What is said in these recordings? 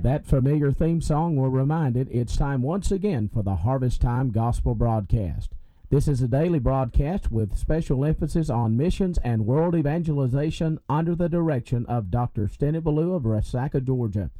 With that familiar theme song, we're reminded it's time once again for the Harvest Time Gospel broadcast. This is a daily broadcast with special emphasis on missions and world evangelization under the direction of Dr. Stennett Ballou of Resaca, Georgia.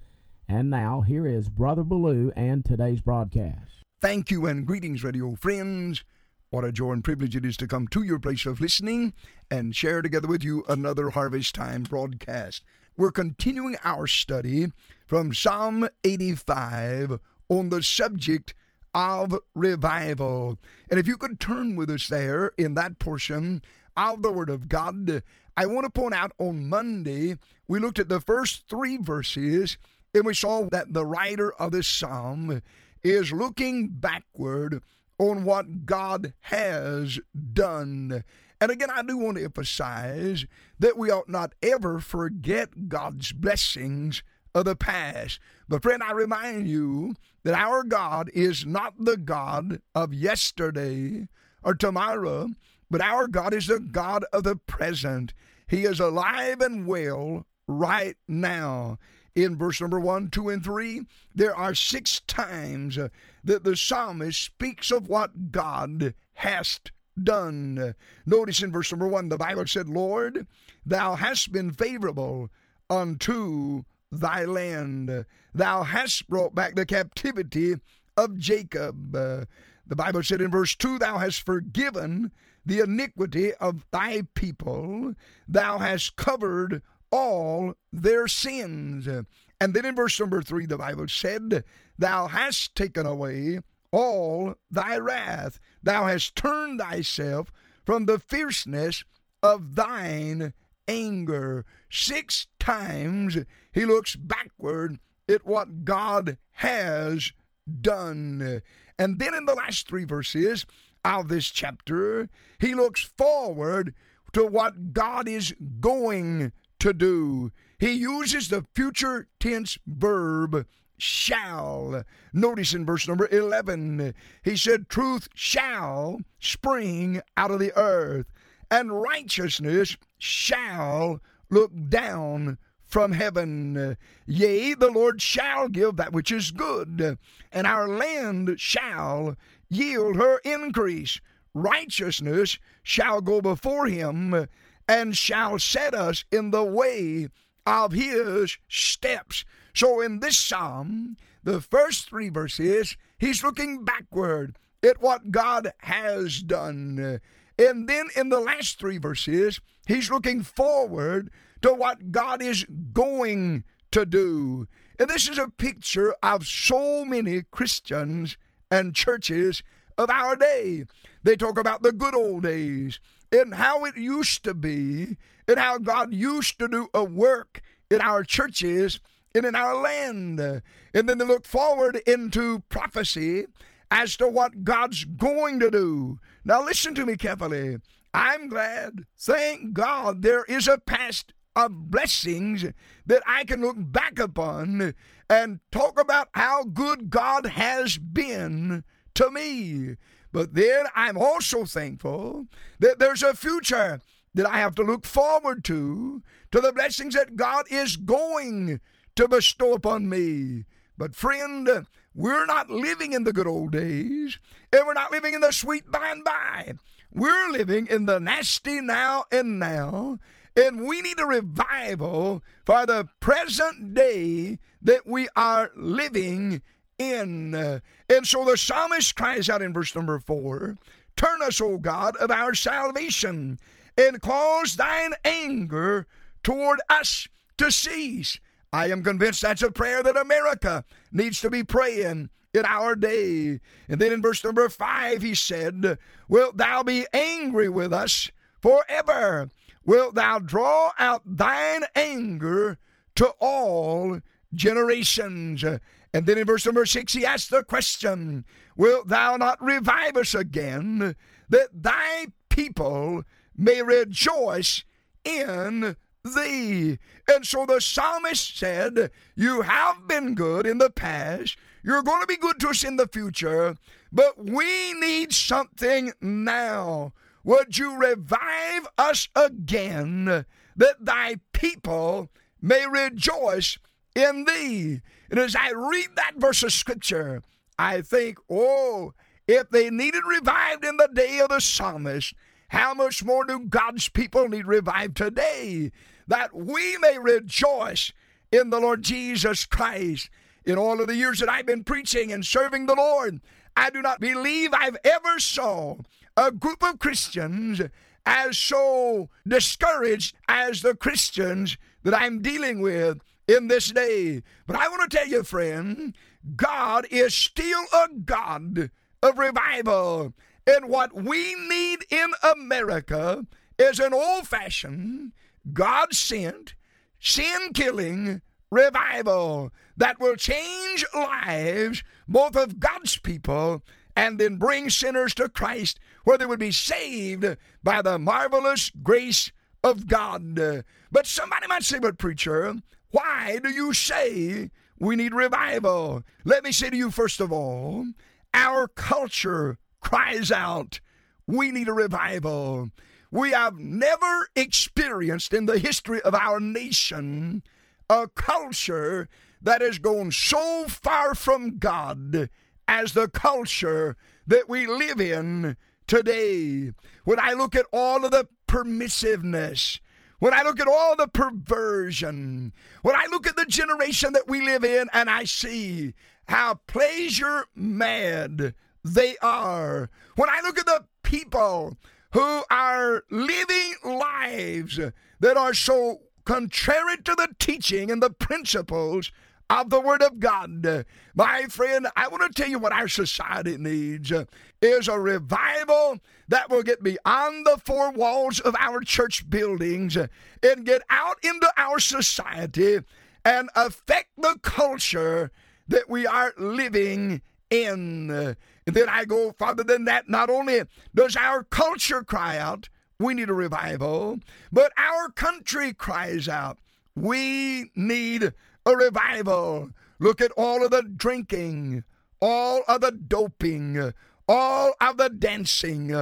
And now, here is Brother Ballou and today's broadcast. Thank you and greetings, radio friends. What a joy and privilege it is to come to your place of listening and share together with you another Harvest Time broadcast. We're continuing our study from Psalm 85 on the subject of revival. And if you could turn with us there in that portion of the Word of God, I want to point out on Monday, we looked at the first three verses and we saw that the writer of this psalm is looking backward on what God has done. And again, I do want to emphasize that we ought not ever forget God's blessings of the past. But, friend, I remind you that our God is not the God of yesterday or tomorrow, but our God is the God of the present. He is alive and well right now. In verse number 1, 2, and 3, there are six times uh, that the psalmist speaks of what God has done. Notice in verse number 1, the Bible said, Lord, thou hast been favorable unto thy land. Thou hast brought back the captivity of Jacob. The Bible said in verse 2 Thou hast forgiven the iniquity of thy people, thou hast covered all their sins. And then in verse number 3, the Bible said, Thou hast taken away all thy wrath, thou hast turned thyself from the fierceness of thine anger. Six times he looks backward at what God has done. And then in the last three verses of this chapter, he looks forward to what God is going to do. He uses the future tense verb shall. Notice in verse number 11, he said, Truth shall spring out of the earth, and righteousness shall look down from heaven. Yea, the Lord shall give that which is good, and our land shall yield her increase. Righteousness shall go before him, and shall set us in the way of his steps. So in this psalm, the first three verses, he's looking backward at what God has done. And then in the last three verses, he's looking forward to what God is going to do. And this is a picture of so many Christians and churches of our day. They talk about the good old days and how it used to be and how God used to do a work in our churches and in our land. And then they look forward into prophecy as to what God's going to do. Now, listen to me carefully. I'm glad, thank God, there is a past of blessings that I can look back upon and talk about how good God has been to me. But then I'm also thankful that there's a future that I have to look forward to, to the blessings that God is going to bestow upon me. But, friend, we're not living in the good old days, and we're not living in the sweet by and by. We're living in the nasty now and now, and we need a revival for the present day that we are living in. Uh, and so the psalmist cries out in verse number four Turn us, O God, of our salvation, and cause thine anger toward us to cease. I am convinced that's a prayer that America needs to be praying in our day. And then in verse number five, he said, Wilt thou be angry with us forever? Wilt thou draw out thine anger to all generations? And then in verse number six, he asked the question, Wilt thou not revive us again, that thy people may rejoice in thee. And so the psalmist said, You have been good in the past. You're going to be good to us in the future, but we need something now. Would you revive us again that thy people may rejoice in thee. And as I read that verse of scripture, I think, oh, if they needed revived in the day of the psalmist, how much more do God's people need revived today? That we may rejoice in the Lord Jesus Christ. In all of the years that I've been preaching and serving the Lord, I do not believe I've ever saw a group of Christians as so discouraged as the Christians that I'm dealing with in this day. But I want to tell you, friend, God is still a God of revival. And what we need in America is an old fashioned, God sent, sin killing revival that will change lives, both of God's people and then bring sinners to Christ, where they would be saved by the marvelous grace of God. But somebody might say, But preacher, why do you say we need revival? Let me say to you, first of all, our culture cries out, We need a revival. We have never experienced in the history of our nation a culture that has gone so far from God as the culture that we live in today. When I look at all of the permissiveness, when I look at all the perversion, when I look at the generation that we live in and I see how pleasure mad they are, when I look at the people who are living lives that are so contrary to the teaching and the principles of the Word of God. My friend, I want to tell you what our society needs is a revival that will get beyond the four walls of our church buildings and get out into our society and affect the culture that we are living in. And then I go farther than that. Not only does our culture cry out, we need a revival, but our country cries out, we need a revival. Look at all of the drinking, all of the doping, all of the dancing,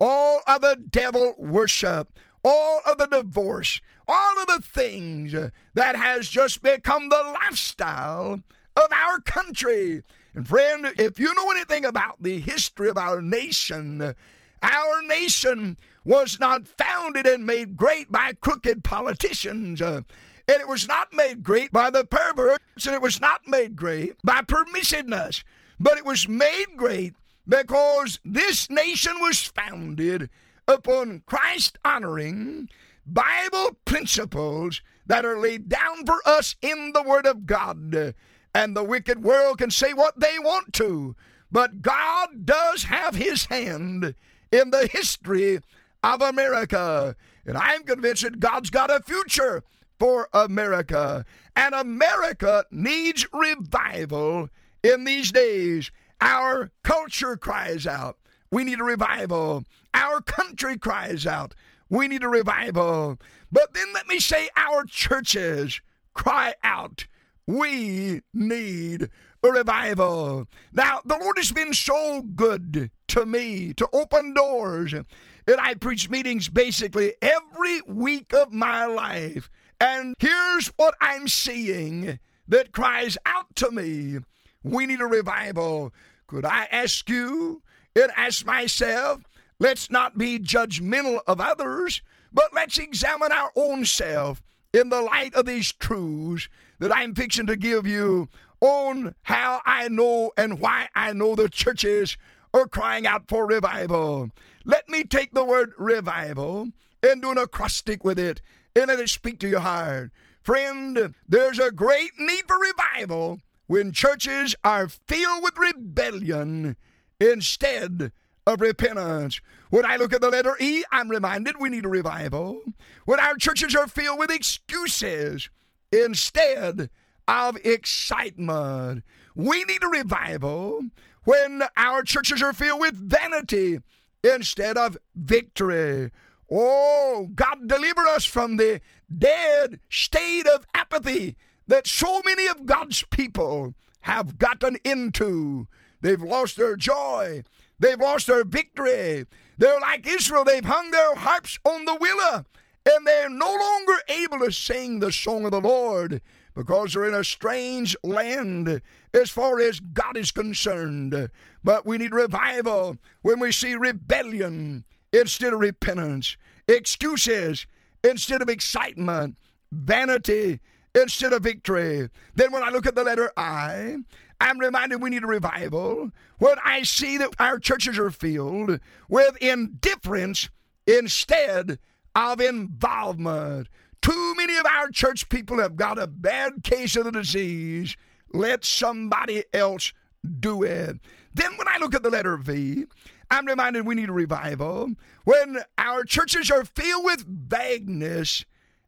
all of the devil worship, all of the divorce, all of the things that has just become the lifestyle of our country. And friend, if you know anything about the history of our nation, our nation was not founded and made great by crooked politicians. And it was not made great by the perverts, and it was not made great by permissiveness, but it was made great because this nation was founded upon Christ honoring Bible principles that are laid down for us in the Word of God. And the wicked world can say what they want to, but God does have His hand in the history of America. And I'm convinced that God's got a future for America. And America needs revival in these days. Our culture cries out. We need a revival. Our country cries out. We need a revival. But then let me say, our churches cry out. We need a revival. Now, the Lord has been so good to me to open doors. And I preach meetings basically every week of my life. And here's what I'm seeing that cries out to me we need a revival. Could I ask you and ask myself, let's not be judgmental of others, but let's examine our own self in the light of these truths that I'm fixing to give you on how I know and why I know the churches are crying out for revival. Let me take the word revival and do an acrostic with it and let it speak to your heart. Friend, there's a great need for revival when churches are filled with rebellion instead of repentance. When I look at the letter E, I'm reminded we need a revival. When our churches are filled with excuses instead of excitement, we need a revival. When our churches are filled with vanity instead of victory. Oh, God, deliver us from the dead state of apathy that so many of God's people have gotten into. They've lost their joy. They've lost their victory. They're like Israel. They've hung their harps on the willow, and they're no longer able to sing the song of the Lord because they're in a strange land as far as God is concerned. But we need revival when we see rebellion instead of repentance, excuses instead of excitement, vanity instead of victory. Then when I look at the letter I, I'm reminded we need a revival. When I see that our churches are filled with indifference instead of involvement. Too many of our church people have got a bad case of the disease. Let somebody else do it. Then when I look at the letter V, I'm reminded we need a revival. When our churches are filled with vagueness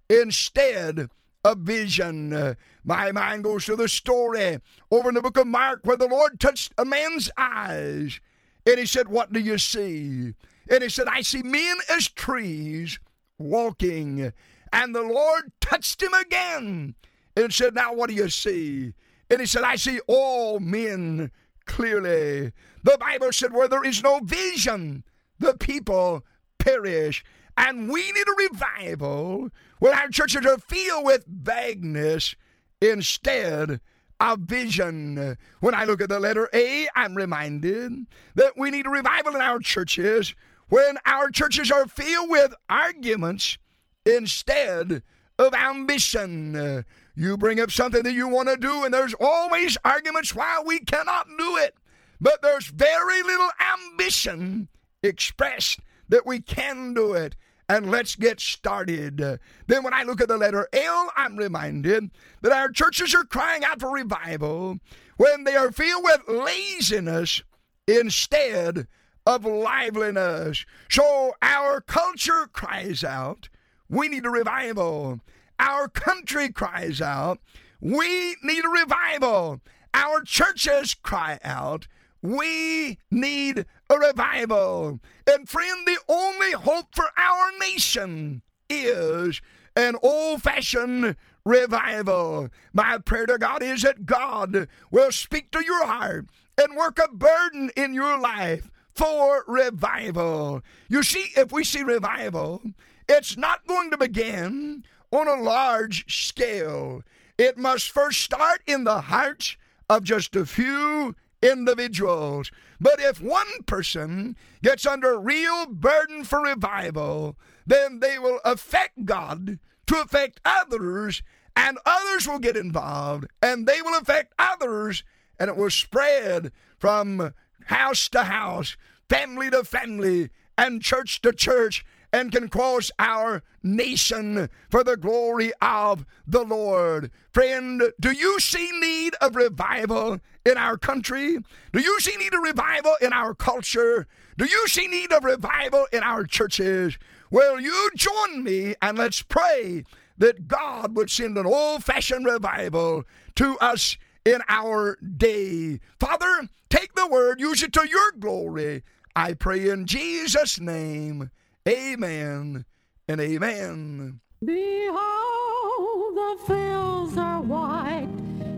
instead of vision. My mind goes to the story over in the book of Mark where the Lord touched a man's eyes and he said, What do you see? And he said, I see men as trees walking. And the Lord touched him again and said, Now what do you see? And he said, I see all men clearly. The Bible said, Where there is no vision, the people perish. And we need a revival where our churches are filled with vagueness instead of vision. When I look at the letter A, I'm reminded that we need a revival in our churches when our churches are filled with arguments instead of ambition. You bring up something that you want to do, and there's always arguments why we cannot do it. But there's very little ambition expressed that we can do it. And let's get started. Then, when I look at the letter L, I'm reminded that our churches are crying out for revival when they are filled with laziness instead of liveliness. So our culture cries out, we need a revival. Our country cries out, we need a revival. Our churches cry out, we need a revival. And friend, the only hope for our nation is an old fashioned revival. My prayer to God is that God will speak to your heart and work a burden in your life for revival. You see, if we see revival, it's not going to begin on a large scale. It must first start in the hearts of just a few individuals. But if one person gets under real burden for revival, then they will affect God to affect others, and others will get involved, and they will affect others, and it will spread from house to house, family to family, and church to church, and can cross our nation for the glory of the Lord. Friend, do you see need of revival in our country? Do you see need of revival in our culture? Do you see need of revival in our churches? Will you join me and let's pray that God would send an old fashioned revival to us in our day. Father, take the word, use it to your glory. I pray in Jesus' name. Amen and amen. Behold, the fields are white.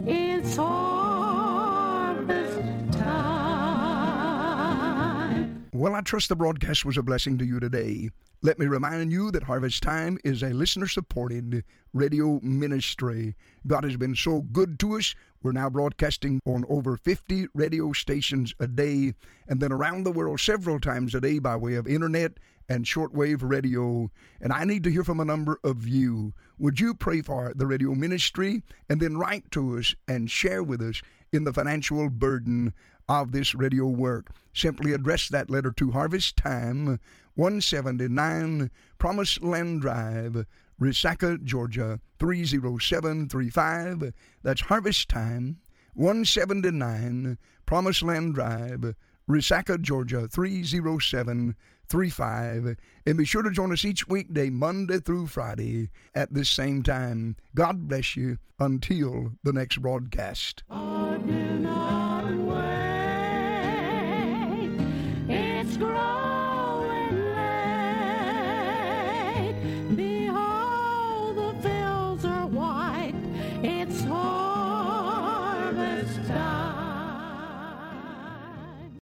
It's harvest time. Well, I trust the broadcast was a blessing to you today. Let me remind you that Harvest Time is a listener supported radio ministry. God has been so good to us. We're now broadcasting on over 50 radio stations a day and then around the world several times a day by way of internet and shortwave radio. And I need to hear from a number of you. Would you pray for the radio ministry and then write to us and share with us in the financial burden of this radio work? Simply address that letter to Harvest Time, 179 Promised Land Drive, Resaca, Georgia 30735. That's Harvest Time, 179 Promised Land Drive, Resaca, Georgia 30735. And be sure to join us each weekday, Monday through Friday, at this same time. God bless you until the next broadcast.